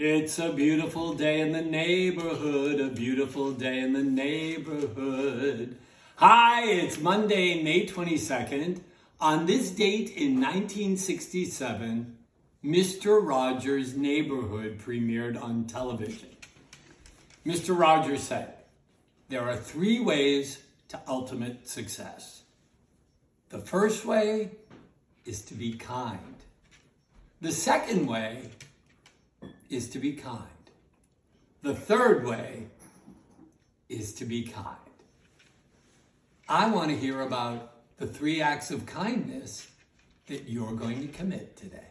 It's a beautiful day in the neighborhood, a beautiful day in the neighborhood. Hi, it's Monday, May 22nd. On this date in 1967, Mr. Rogers' Neighborhood premiered on television. Mr. Rogers said, There are three ways to ultimate success. The first way is to be kind. The second way is to be kind. The third way is to be kind. I want to hear about the three acts of kindness that you're going to commit today.